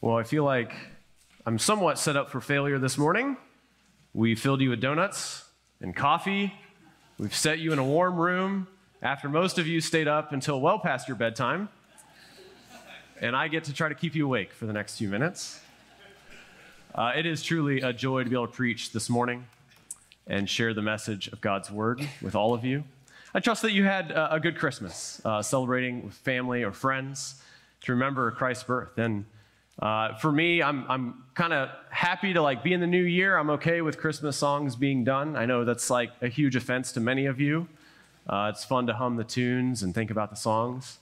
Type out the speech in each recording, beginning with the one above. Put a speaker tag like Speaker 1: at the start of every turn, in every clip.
Speaker 1: Well, I feel like I'm somewhat set up for failure this morning. We filled you with donuts and coffee. We've set you in a warm room after most of you stayed up until well past your bedtime. And I get to try to keep you awake for the next few minutes. Uh, it is truly a joy to be able to preach this morning and share the message of God's word with all of you. I trust that you had uh, a good Christmas, uh, celebrating with family or friends to remember Christ's birth. And uh, for me, I'm, I'm kind of happy to like be in the new year. I'm okay with Christmas songs being done. I know that's like a huge offense to many of you. Uh, it's fun to hum the tunes and think about the songs.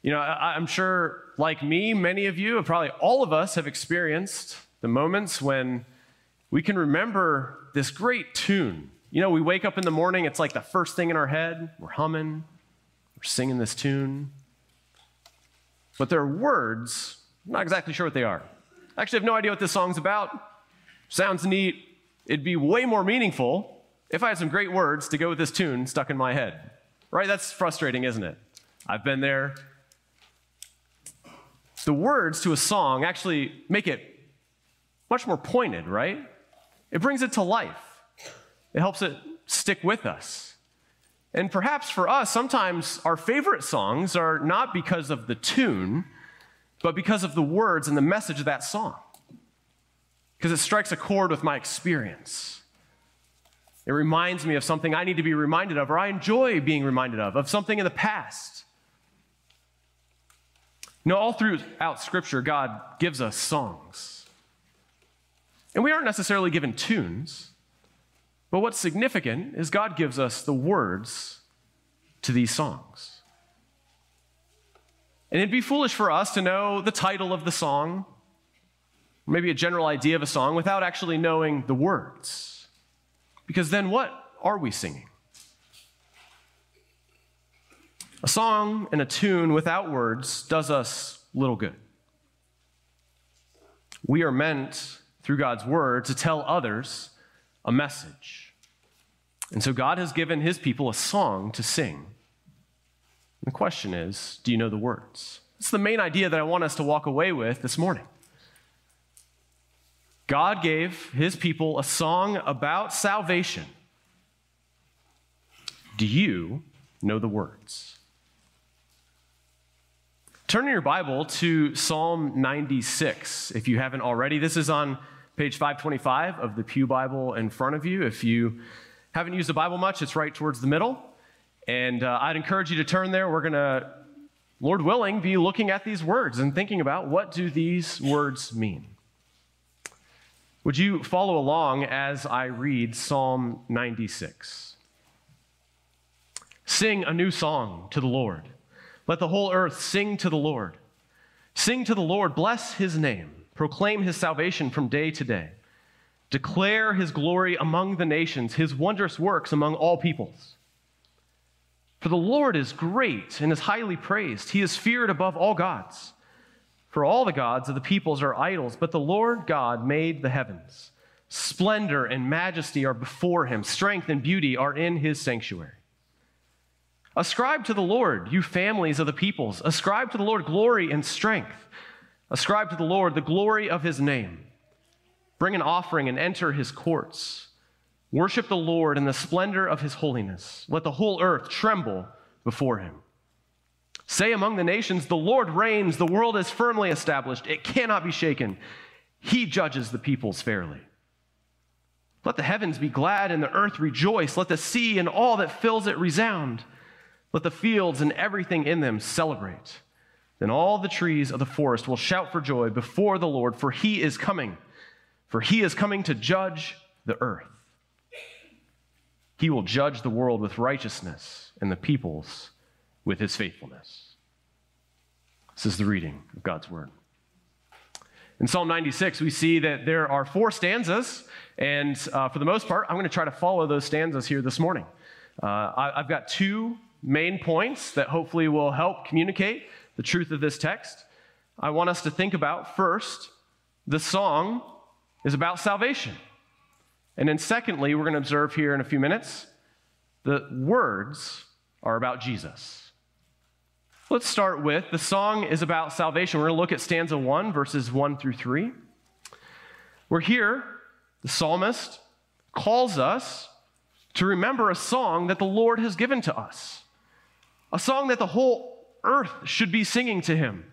Speaker 1: You know, I, I'm sure, like me, many of you, probably all of us, have experienced the moments when we can remember this great tune. You know, we wake up in the morning, it's like the first thing in our head. We're humming, we're singing this tune. But there are words I'm not exactly sure what they are. I actually have no idea what this song's about. Sounds neat. It'd be way more meaningful if I had some great words to go with this tune stuck in my head. Right? That's frustrating, isn't it? I've been there. The words to a song actually make it much more pointed, right? It brings it to life. It helps it stick with us. And perhaps for us, sometimes our favorite songs are not because of the tune, but because of the words and the message of that song. Because it strikes a chord with my experience. It reminds me of something I need to be reminded of, or I enjoy being reminded of, of something in the past. You know, all throughout Scripture, God gives us songs. And we aren't necessarily given tunes, but what's significant is God gives us the words to these songs. And it'd be foolish for us to know the title of the song, maybe a general idea of a song, without actually knowing the words. Because then what are we singing? A song and a tune without words does us little good. We are meant, through God's word, to tell others a message. And so God has given his people a song to sing. The question is do you know the words? It's the main idea that I want us to walk away with this morning. God gave his people a song about salvation. Do you know the words? Turn in your Bible to Psalm 96 if you haven't already. This is on page 525 of the Pew Bible in front of you. If you haven't used the Bible much, it's right towards the middle. And uh, I'd encourage you to turn there. We're going to, Lord willing, be looking at these words and thinking about what do these words mean. Would you follow along as I read Psalm 96? Sing a new song to the Lord. Let the whole earth sing to the Lord. Sing to the Lord, bless his name, proclaim his salvation from day to day. Declare his glory among the nations, his wondrous works among all peoples. For the Lord is great and is highly praised. He is feared above all gods. For all the gods of the peoples are idols, but the Lord God made the heavens. Splendor and majesty are before him, strength and beauty are in his sanctuary. Ascribe to the Lord, you families of the peoples. Ascribe to the Lord glory and strength. Ascribe to the Lord the glory of his name. Bring an offering and enter his courts. Worship the Lord in the splendor of his holiness. Let the whole earth tremble before him. Say among the nations, The Lord reigns, the world is firmly established, it cannot be shaken. He judges the peoples fairly. Let the heavens be glad and the earth rejoice. Let the sea and all that fills it resound. Let the fields and everything in them celebrate. Then all the trees of the forest will shout for joy before the Lord, for he is coming. For he is coming to judge the earth. He will judge the world with righteousness and the peoples with his faithfulness. This is the reading of God's word. In Psalm 96, we see that there are four stanzas, and uh, for the most part, I'm going to try to follow those stanzas here this morning. Uh, I, I've got two main points that hopefully will help communicate the truth of this text. I want us to think about first, the song is about salvation. And then, secondly, we're going to observe here in a few minutes the words are about Jesus. Let's start with the song is about salvation. We're going to look at stanza 1, verses 1 through 3. We're here, the psalmist calls us to remember a song that the Lord has given to us, a song that the whole earth should be singing to him,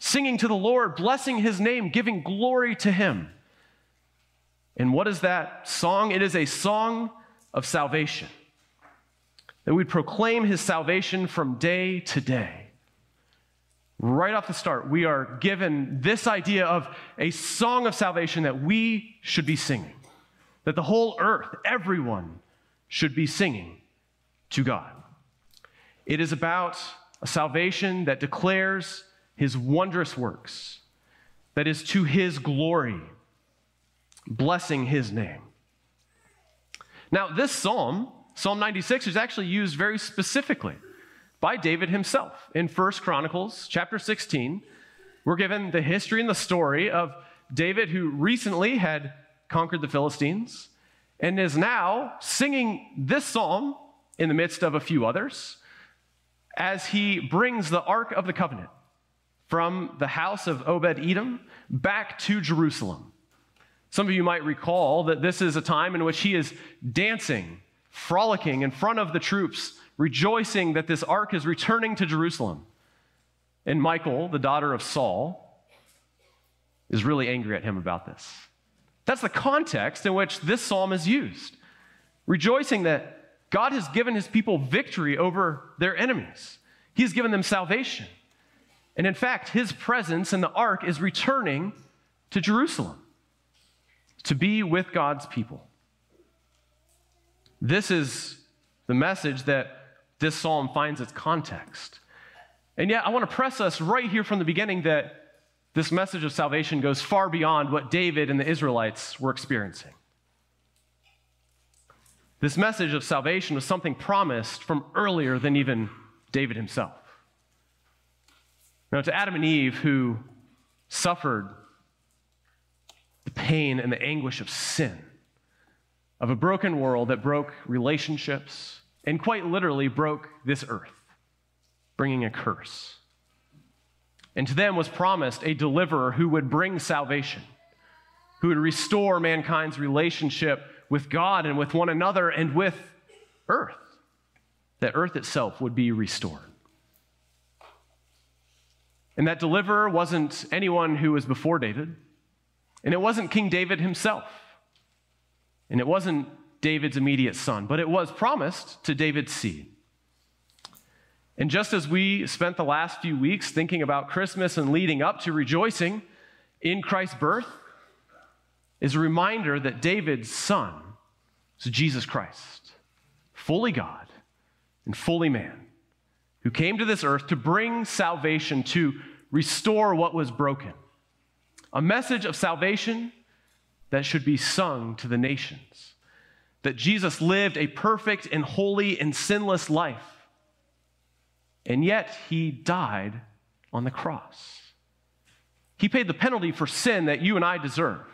Speaker 1: singing to the Lord, blessing his name, giving glory to him. And what is that song? It is a song of salvation. That we proclaim his salvation from day to day. Right off the start, we are given this idea of a song of salvation that we should be singing that the whole earth, everyone, should be singing to God. It is about a salvation that declares his wondrous works, that is to his glory, blessing his name. Now, this psalm, Psalm 96, is actually used very specifically by David himself. In 1 Chronicles chapter 16, we're given the history and the story of David, who recently had conquered the Philistines, and is now singing this psalm in the midst of a few others as he brings the Ark of the Covenant from the house of Obed Edom back to Jerusalem. Some of you might recall that this is a time in which he is dancing, frolicking in front of the troops, rejoicing that this ark is returning to Jerusalem. And Michal, the daughter of Saul, is really angry at him about this. That's the context in which this psalm is used, rejoicing that God has given his people victory over their enemies. He has given them salvation. And in fact, his presence in the ark is returning to Jerusalem to be with God's people. This is the message that this psalm finds its context. And yet, I want to press us right here from the beginning that this message of salvation goes far beyond what David and the Israelites were experiencing. This message of salvation was something promised from earlier than even David himself. Now, to Adam and Eve, who suffered pain and the anguish of sin, of a broken world that broke relationships and quite literally broke this earth, bringing a curse. And to them was promised a deliverer who would bring salvation, who would restore mankind's relationship with God and with one another and with earth, that earth itself would be restored. And that deliverer wasn't anyone who was before David, and it wasn't King David himself, and it wasn't David's immediate son, but it was promised to David's seed. And just as we spent the last few weeks thinking about Christmas and leading up to rejoicing in Christ's birth, is a reminder that David's son is Jesus Christ, fully God and fully man, who came to this earth to bring salvation, to restore what was broken. A message of salvation that should be sung to the nations. That Jesus lived a perfect and holy and sinless life and yet he died on the cross. He paid the penalty for sin that you and I deserve.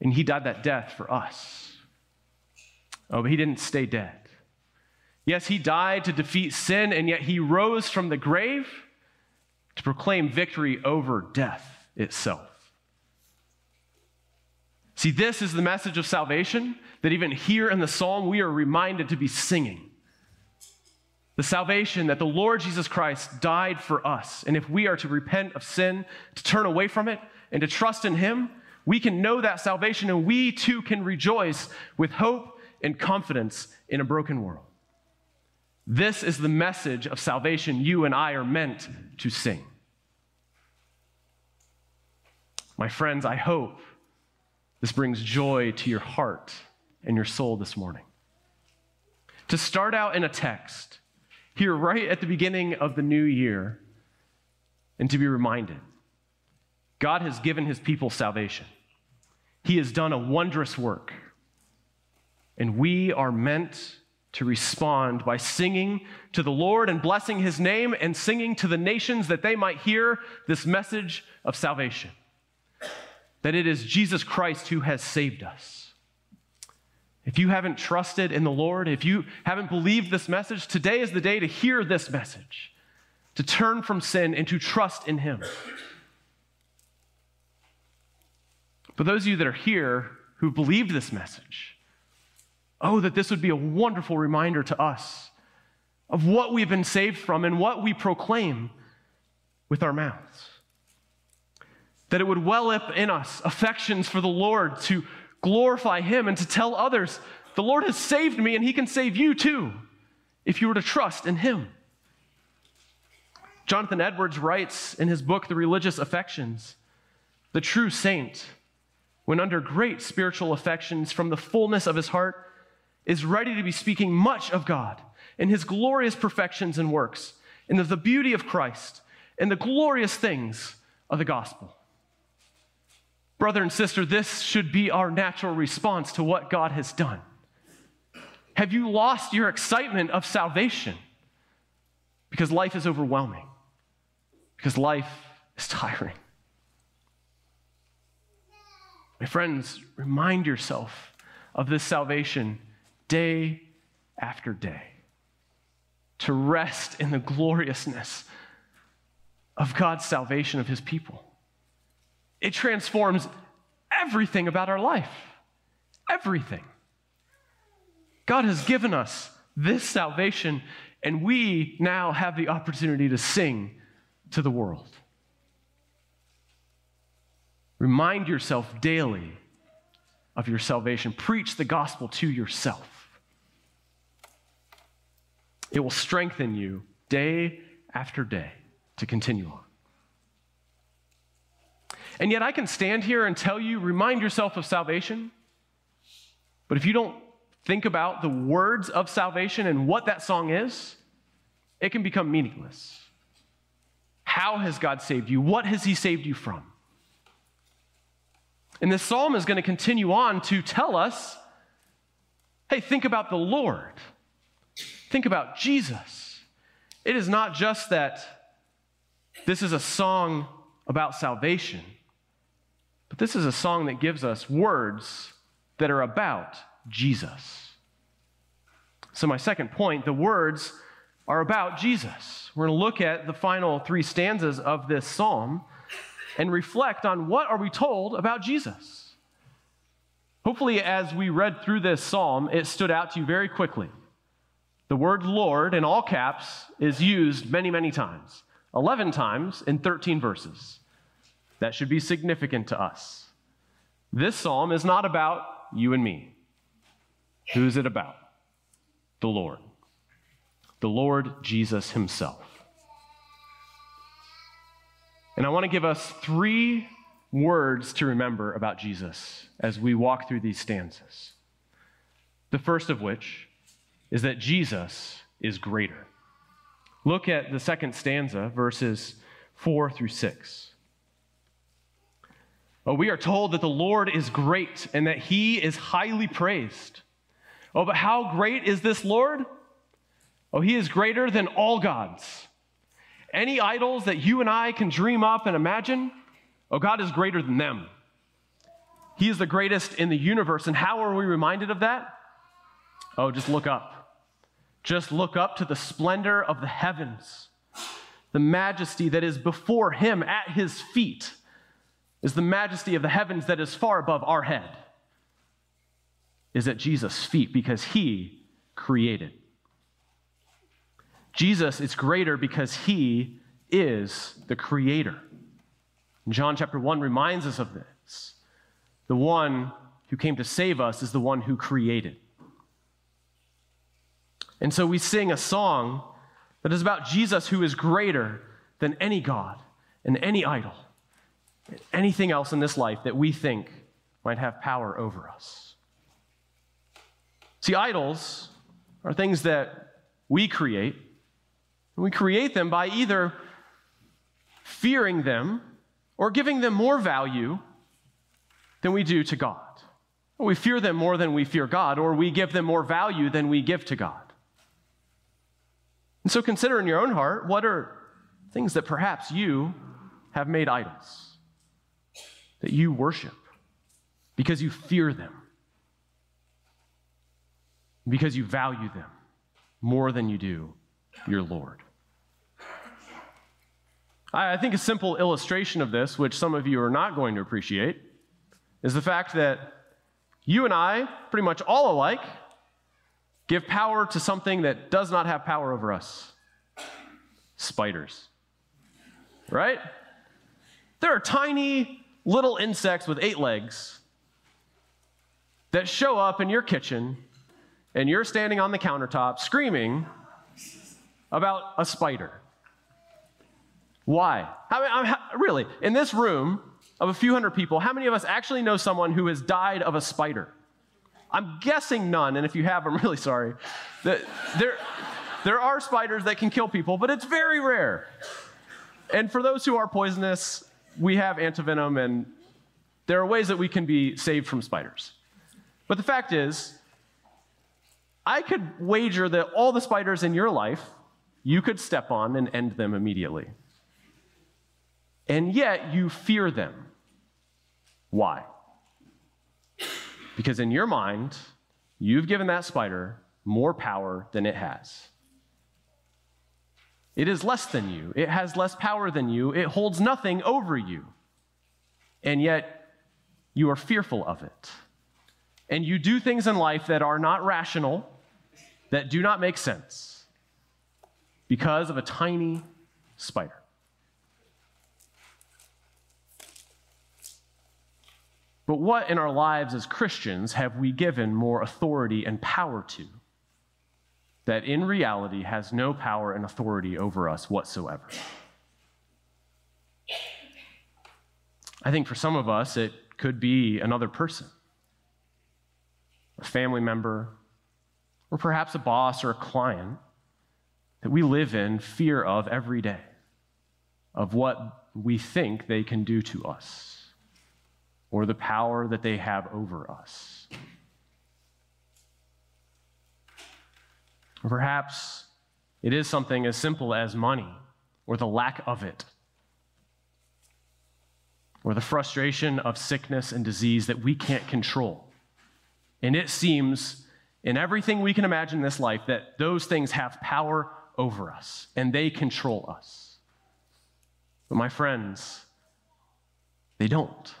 Speaker 1: And he died that death for us. Oh, but he didn't stay dead. Yes, he died to defeat sin, and yet he rose from the grave to proclaim victory over death itself. See, this is the message of salvation that even here in the psalm we are reminded to be singing the salvation that the Lord Jesus Christ died for us. And if we are to repent of sin, to turn away from it, and to trust in Him, we can know that salvation and we too can rejoice with hope and confidence in a broken world. This is the message of salvation you and I are meant to sing. My friends, I hope this brings joy to your heart and your soul this morning. To start out in a text, here right at the beginning of the new year and to be reminded God has given his people salvation. He has done a wondrous work. And we are meant to respond by singing to the Lord and blessing his name and singing to the nations that they might hear this message of salvation. That it is Jesus Christ who has saved us. If you haven't trusted in the Lord, if you haven't believed this message, today is the day to hear this message. to turn from sin and to trust in Him. For those of you that are here who believed this message, oh, that this would be a wonderful reminder to us of what we've been saved from and what we proclaim with our mouths. That it would well up in us affections for the Lord to glorify Him and to tell others, the Lord has saved me and He can save you too if you were to trust in Him. Jonathan Edwards writes in his book, The Religious Affections The true saint, when under great spiritual affections from the fullness of his heart, is ready to be speaking much of God and his glorious perfections and works, and of the beauty of Christ and the glorious things of the gospel. Brother and sister, this should be our natural response to what God has done. Have you lost your excitement of salvation? Because life is overwhelming, because life is tiring. My friends, remind yourself of this salvation day after day, to rest in the gloriousness of God's salvation of his people. It transforms everything about our life. Everything. God has given us this salvation, and we now have the opportunity to sing to the world. Remind yourself daily of your salvation. Preach the gospel to yourself. It will strengthen you day after day to continue on. And yet, I can stand here and tell you, remind yourself of salvation. But if you don't think about the words of salvation and what that song is, it can become meaningless. How has God saved you? What has He saved you from? And this psalm is going to continue on to tell us hey, think about the Lord, think about Jesus. It is not just that this is a song about salvation, but this is a song that gives us words that are about Jesus. So, my second point the words are about Jesus. We're going to look at the final three stanzas of this psalm and reflect on what are we told about Jesus. Hopefully, as we read through this psalm, it stood out to you very quickly. The word Lord in all caps is used many, many times. 11 times in 13 verses. That should be significant to us. This psalm is not about you and me. Who's it about? The Lord. The Lord Jesus Himself. And I want to give us three words to remember about Jesus as we walk through these stanzas. The first of which is that Jesus is greater. Look at the second stanza, verses 4 through 6. Oh, we are told that the Lord is great and that he is highly praised. Oh, but how great is this Lord? Oh, he is greater than all gods. Any idols that you and I can dream up and imagine, oh, God is greater than them. He is the greatest in the universe. And how are we reminded of that? Oh, just look up. Just look up to the splendor of the heavens. The majesty that is before him at his feet is the majesty of the heavens that is far above our head, is at Jesus' feet because he created. Jesus is greater because he is the creator. John chapter 1 reminds us of this. The one who came to save us is the one who created. And so we sing a song that is about Jesus who is greater than any God and any idol, anything else in this life that we think might have power over us. See, idols are things that we create, and we create them by either fearing them or giving them more value than we do to God. We fear them more than we fear God, or we give them more value than we give to God. And so consider in your own heart what are things that perhaps you have made idols, that you worship because you fear them, because you value them more than you do your Lord. I think a simple illustration of this, which some of you are not going to appreciate, is the fact that you and I, pretty much all alike, give power to something that does not have power over us spiders. Right? There are tiny little insects with eight legs that show up in your kitchen and you're standing on the countertop screaming about a spider. Why? How, how, really, in this room of a few hundred people, how many of us actually know someone who has died of a spider? I'm guessing none, and if you have, I'm really sorry. There, there are spiders that can kill people, but it's very rare. And for those who are poisonous, we have antivenom, and there are ways that we can be saved from spiders. But the fact is, I could wager that all the spiders in your life, you could step on and end them immediately and yet you fear them. Why? Because in your mind, you've given that spider more power than it has. It is less than you, it has less power than you, it holds nothing over you. And yet, you are fearful of it. And you do things in life that are not rational, that do not make sense, because of a tiny spider. But what in our lives as Christians have we given more authority and power to that in reality has no power and authority over us whatsoever? I think for some of us, it could be another person, a family member, or perhaps a boss or a client that we live in fear of every day, of what we think they can do to us or the power that they have over us. Perhaps it is something as simple as money or the lack of it, or the frustration of sickness and disease that we can't control. And it seems in everything we can imagine in this life that those things have power over us and they control us. But my friends, they don't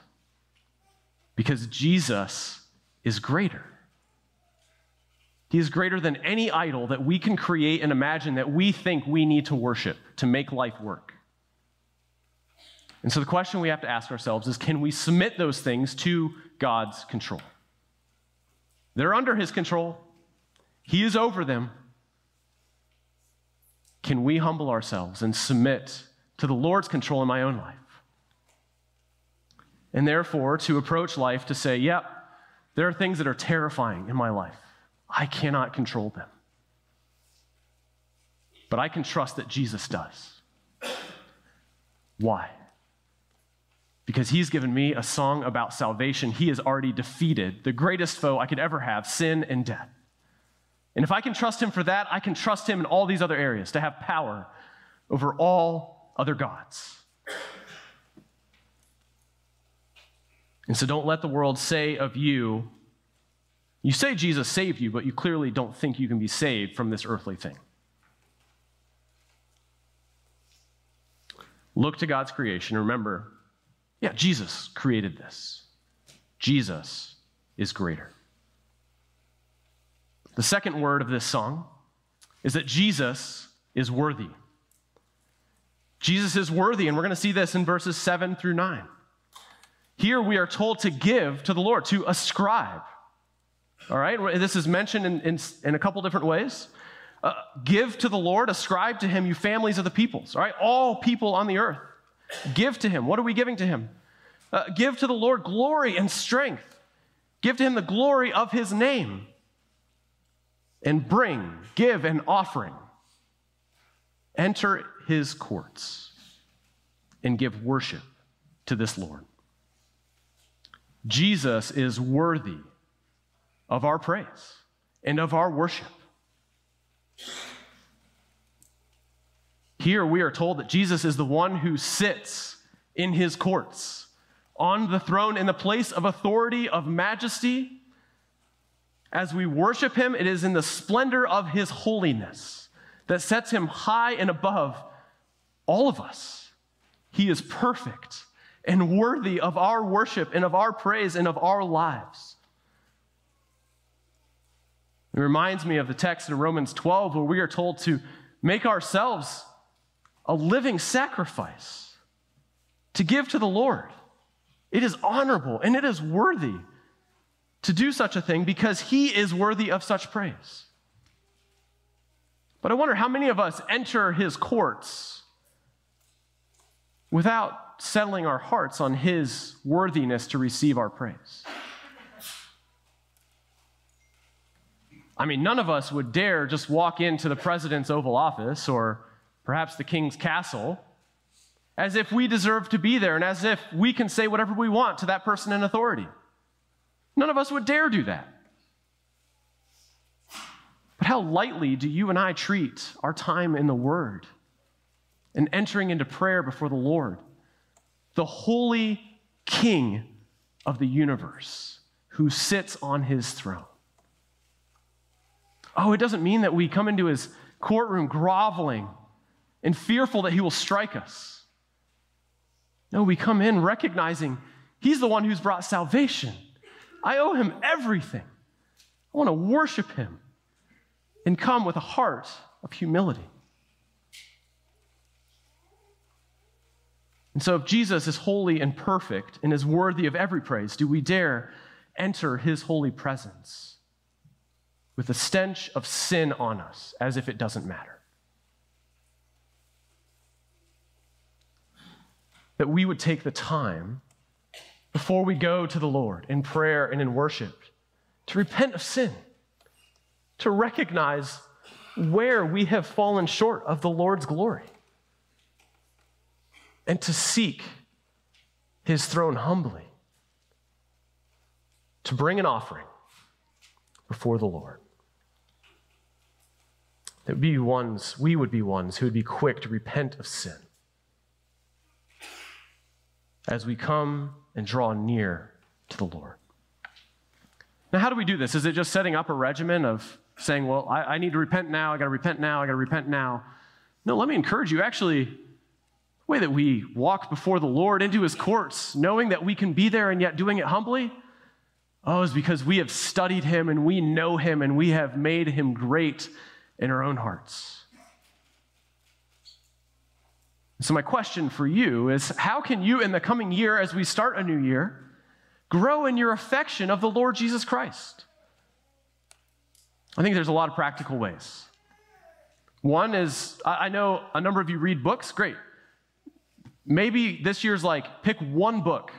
Speaker 1: because Jesus is greater. He is greater than any idol that we can create and imagine that we think we need to worship to make life work. And so the question we have to ask ourselves is can we submit those things to God's control? They're under His control, He is over them. Can we humble ourselves and submit to the Lord's control in my own life? And therefore, to approach life to say, yep, there are things that are terrifying in my life. I cannot control them. But I can trust that Jesus does. Why? Because he's given me a song about salvation. He has already defeated the greatest foe I could ever have sin and death. And if I can trust him for that, I can trust him in all these other areas to have power over all other gods. And so don't let the world say of you, you say Jesus saved you, but you clearly don't think you can be saved from this earthly thing. Look to God's creation. Remember, yeah, Jesus created this. Jesus is greater. The second word of this song is that Jesus is worthy. Jesus is worthy, and we're going to see this in verses 7 through 9. Here we are told to give to the Lord, to ascribe. All right, this is mentioned in, in, in a couple different ways. Uh, give to the Lord, ascribe to him, you families of the peoples. All right, all people on the earth. Give to him. What are we giving to him? Uh, give to the Lord glory and strength. Give to him the glory of his name. And bring, give an offering. Enter his courts and give worship to this Lord. Jesus is worthy of our praise and of our worship. Here we are told that Jesus is the one who sits in his courts on the throne in the place of authority, of majesty. As we worship him, it is in the splendor of his holiness that sets him high and above all of us. He is perfect and worthy of our worship and of our praise and of our lives. It reminds me of the text in Romans 12 where we are told to make ourselves a living sacrifice to give to the Lord. It is honorable and it is worthy to do such a thing because He is worthy of such praise. But I wonder how many of us enter His courts without settling our hearts on His worthiness to receive our praise. I mean, none of us would dare just walk into the president's Oval Office or perhaps the king's castle as if we deserve to be there and as if we can say whatever we want to that person in authority. None of us would dare do that. But how lightly do you and I treat our time in the Word and entering into prayer before the Lord, the holy King of the universe who sits on his throne? Oh, it doesn't mean that we come into his courtroom groveling and fearful that he will strike us. No, we come in recognizing he's the one who's brought salvation. I owe him everything. I want to worship him and come with a heart of humility. And so, if Jesus is holy and perfect and is worthy of every praise, do we dare enter his holy presence with the stench of sin on us as if it doesn't matter? that we would take the time before we go to the Lord in prayer and in worship to repent of sin, to recognize where we have fallen short of the Lord's glory, and to seek his throne humbly, to bring an offering before the Lord. That we ones, we would be ones who would be quick to repent of sin as we come and draw near to the Lord. Now, how do we do this? Is it just setting up a regimen of saying, well, I, I need to repent now, I got to repent now, I got to repent now? No, let me encourage you. Actually, the way that we walk before the Lord into his courts, knowing that we can be there and yet doing it humbly, oh, is because we have studied him and we know him and we have made him great in our own hearts. So, my question for you is how can you, in the coming year, as we start a new year, grow in your affection of the Lord Jesus Christ? I think there's a lot of practical ways. One is I know a number of you read books, great. Maybe this year's like pick one book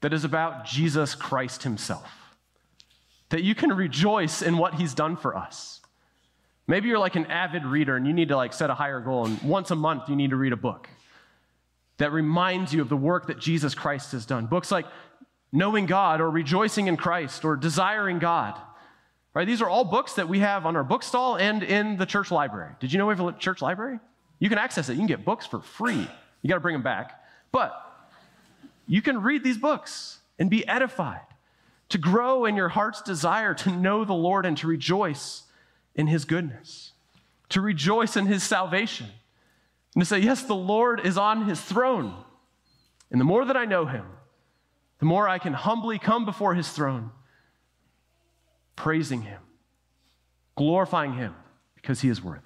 Speaker 1: that is about Jesus Christ himself, that you can rejoice in what he's done for us. Maybe you're like an avid reader and you need to like set a higher goal and once a month you need to read a book that reminds you of the work that Jesus Christ has done. Books like Knowing God or Rejoicing in Christ or Desiring God. Right? These are all books that we have on our bookstall and in the church library. Did you know we have a church library? You can access it. You can get books for free. You got to bring them back. But you can read these books and be edified, to grow in your heart's desire to know the Lord and to rejoice in his goodness, to rejoice in his salvation, and to say, Yes, the Lord is on his throne. And the more that I know him, the more I can humbly come before his throne, praising him, glorifying him, because he is worthy.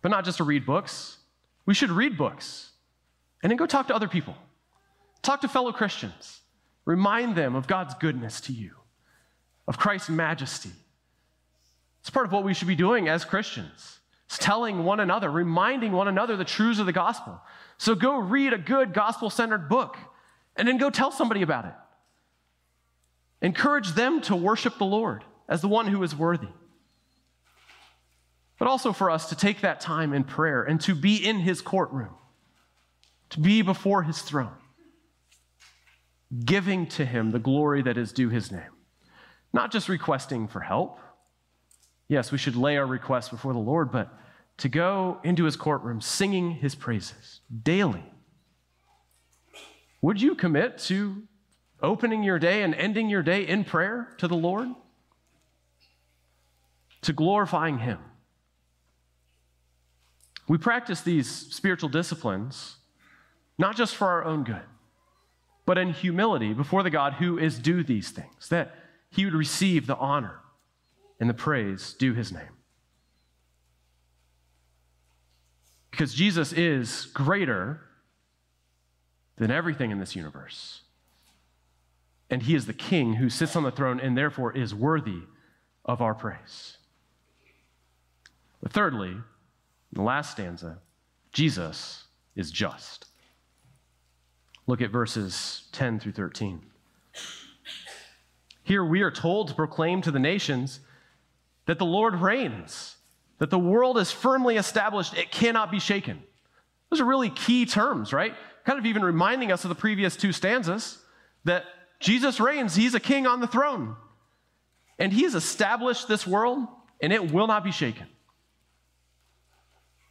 Speaker 1: But not just to read books, we should read books and then go talk to other people. Talk to fellow Christians. Remind them of God's goodness to you of Christ's majesty. It's part of what we should be doing as Christians. It's telling one another, reminding one another the truths of the gospel. So go read a good gospel centered book and then go tell somebody about it. Encourage them to worship the Lord as the one who is worthy. But also for us to take that time in prayer and to be in his courtroom, to be before his throne, giving to him the glory that is due his name. Not just requesting for help. Yes, we should lay our requests before the Lord, but to go into his courtroom singing his praises daily. Would you commit to opening your day and ending your day in prayer to the Lord? To glorifying him? We practice these spiritual disciplines not just for our own good, but in humility before the God who is due these things, that he would receive the honor and the praise due his name. Because Jesus is greater than everything in this universe. And he is the king who sits on the throne and therefore is worthy of our praise. But thirdly, the last stanza, Jesus is just. Look at verses 10 through 13. Here we are told to proclaim to the nations that the Lord reigns, that the world is firmly established, it cannot be shaken. Those are really key terms, right? Kind of even reminding us of the previous two stanzas that Jesus reigns, he's a king on the throne. And he's established this world, and it will not be shaken.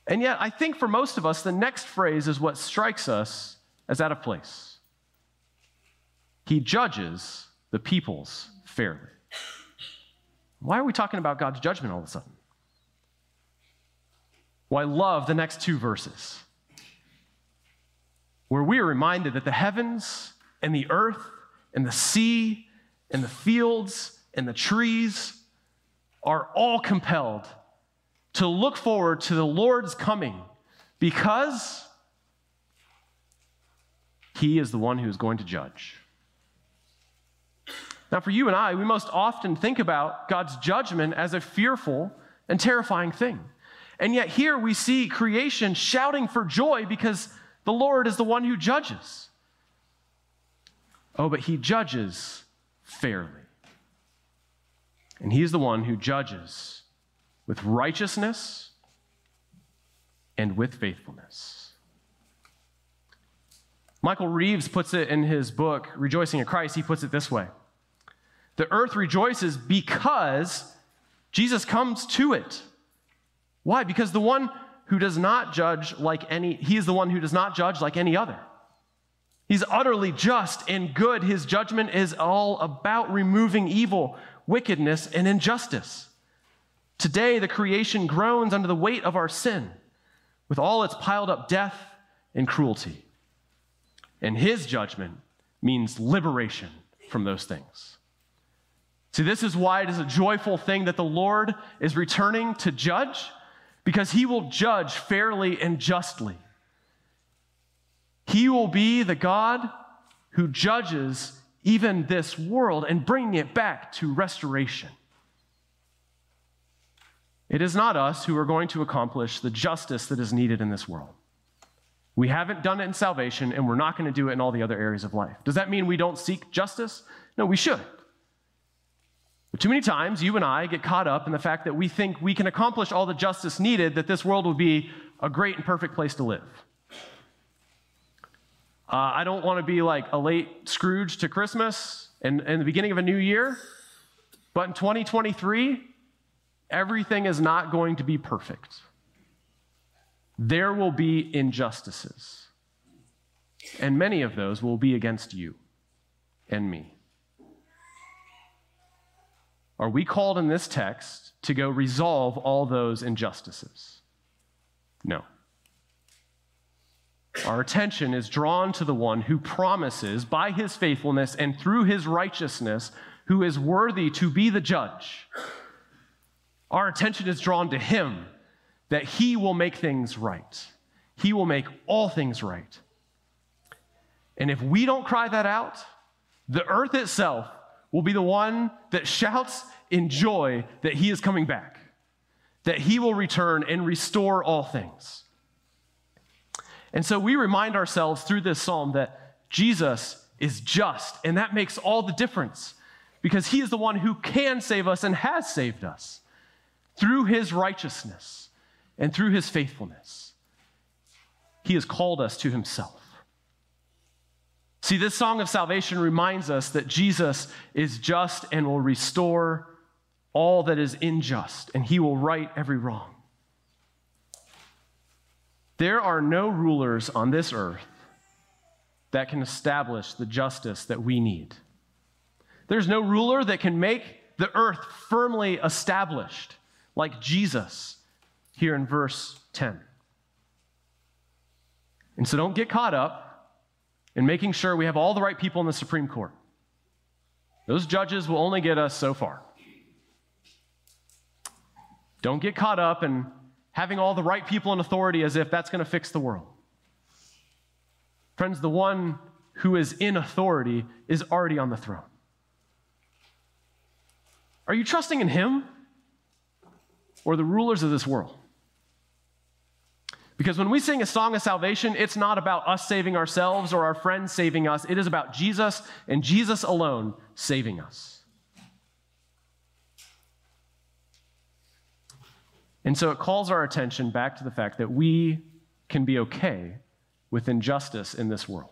Speaker 1: And yet, I think for most of us, the next phrase is what strikes us as out of place. He judges the peoples fairly. Why are we talking about God's judgment all of a sudden? Well, I love the next two verses where we are reminded that the heavens and the earth and the sea and the fields and the trees are all compelled to look forward to the Lord's coming because he is the one who is going to judge. Now, for you and I, we most often think about God's judgment as a fearful and terrifying thing. And yet, here we see creation shouting for joy because the Lord is the one who judges. Oh, but he judges fairly. And he is the one who judges with righteousness and with faithfulness. Michael Reeves puts it in his book, Rejoicing in Christ. He puts it this way The earth rejoices because Jesus comes to it. Why? Because the one who does not judge like any, he is the one who does not judge like any other. He's utterly just and good. His judgment is all about removing evil, wickedness, and injustice. Today, the creation groans under the weight of our sin, with all its piled up death and cruelty. And his judgment means liberation from those things. See, this is why it is a joyful thing that the Lord is returning to judge, because he will judge fairly and justly. He will be the God who judges even this world and bringing it back to restoration. It is not us who are going to accomplish the justice that is needed in this world. We haven't done it in salvation, and we're not going to do it in all the other areas of life. Does that mean we don't seek justice? No, we should. But too many times, you and I get caught up in the fact that we think we can accomplish all the justice needed, that this world will be a great and perfect place to live. Uh, I don't want to be like a late Scrooge to Christmas and, and the beginning of a new year, but in 2023, everything is not going to be perfect. There will be injustices, and many of those will be against you and me. Are we called in this text to go resolve all those injustices? No. Our attention is drawn to the one who promises by his faithfulness and through his righteousness, who is worthy to be the judge our attention is drawn to Him, that He will make things right. He will make all things right. And if we don't cry that out, the earth itself will be the one that shouts in joy that He is coming back, that He will return and restore all things. And so we remind ourselves through this psalm that Jesus is just, and that makes all the difference because He is the one who can save us and has saved us through his righteousness and through his faithfulness, he has called us to himself. See, this song of salvation reminds us that Jesus is just and will restore all that is unjust, and he will right every wrong. There are no rulers on this earth that can establish the justice that we need. There's no ruler that can make the earth firmly established like Jesus here in verse 10. And so don't get caught up in making sure we have all the right people in the Supreme Court. Those judges will only get us so far. Don't get caught up in having all the right people in authority as if that's going to fix the world. Friends, the one who is in authority is already on the throne. Are you trusting in him or the rulers of this world? Because when we sing a song of salvation, it's not about us saving ourselves or our friends saving us. It is about Jesus and Jesus alone saving us. And so it calls our attention back to the fact that we can be okay with injustice in this world.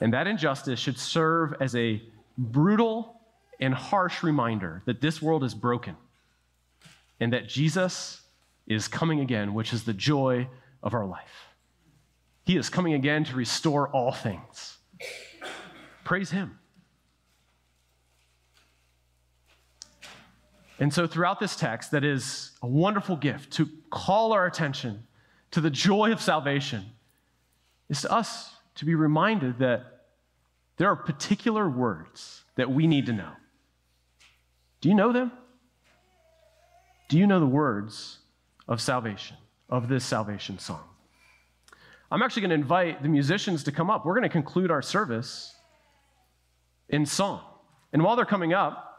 Speaker 1: And that injustice should serve as a brutal and harsh reminder that this world is broken and that Jesus is coming again, which is the joy of our life. He is coming again to restore all things. Praise Him. And so, throughout this text, that is a wonderful gift to call our attention to the joy of salvation, is to us to be reminded that there are particular words that we need to know. Do you know them? Do you know the words of salvation, of this salvation song? I'm actually going to invite the musicians to come up. We're going to conclude our service in song. And while they're coming up,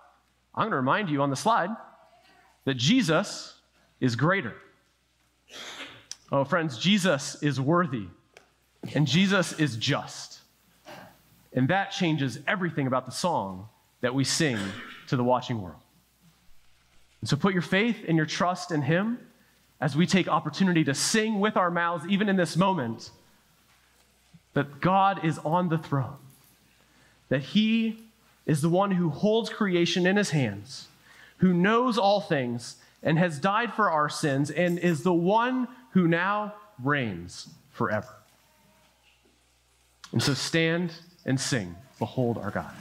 Speaker 1: I'm going to remind you on the slide that Jesus is greater. Oh, friends, Jesus is worthy and Jesus is just. And that changes everything about the song that we sing to the watching world. And so put your faith and your trust in Him as we take opportunity to sing with our mouths, even in this moment, that God is on the throne, that He is the one who holds creation in his hands, who knows all things, and has died for our sins, and is the one who now reigns forever. And so stand and sing, Behold our God.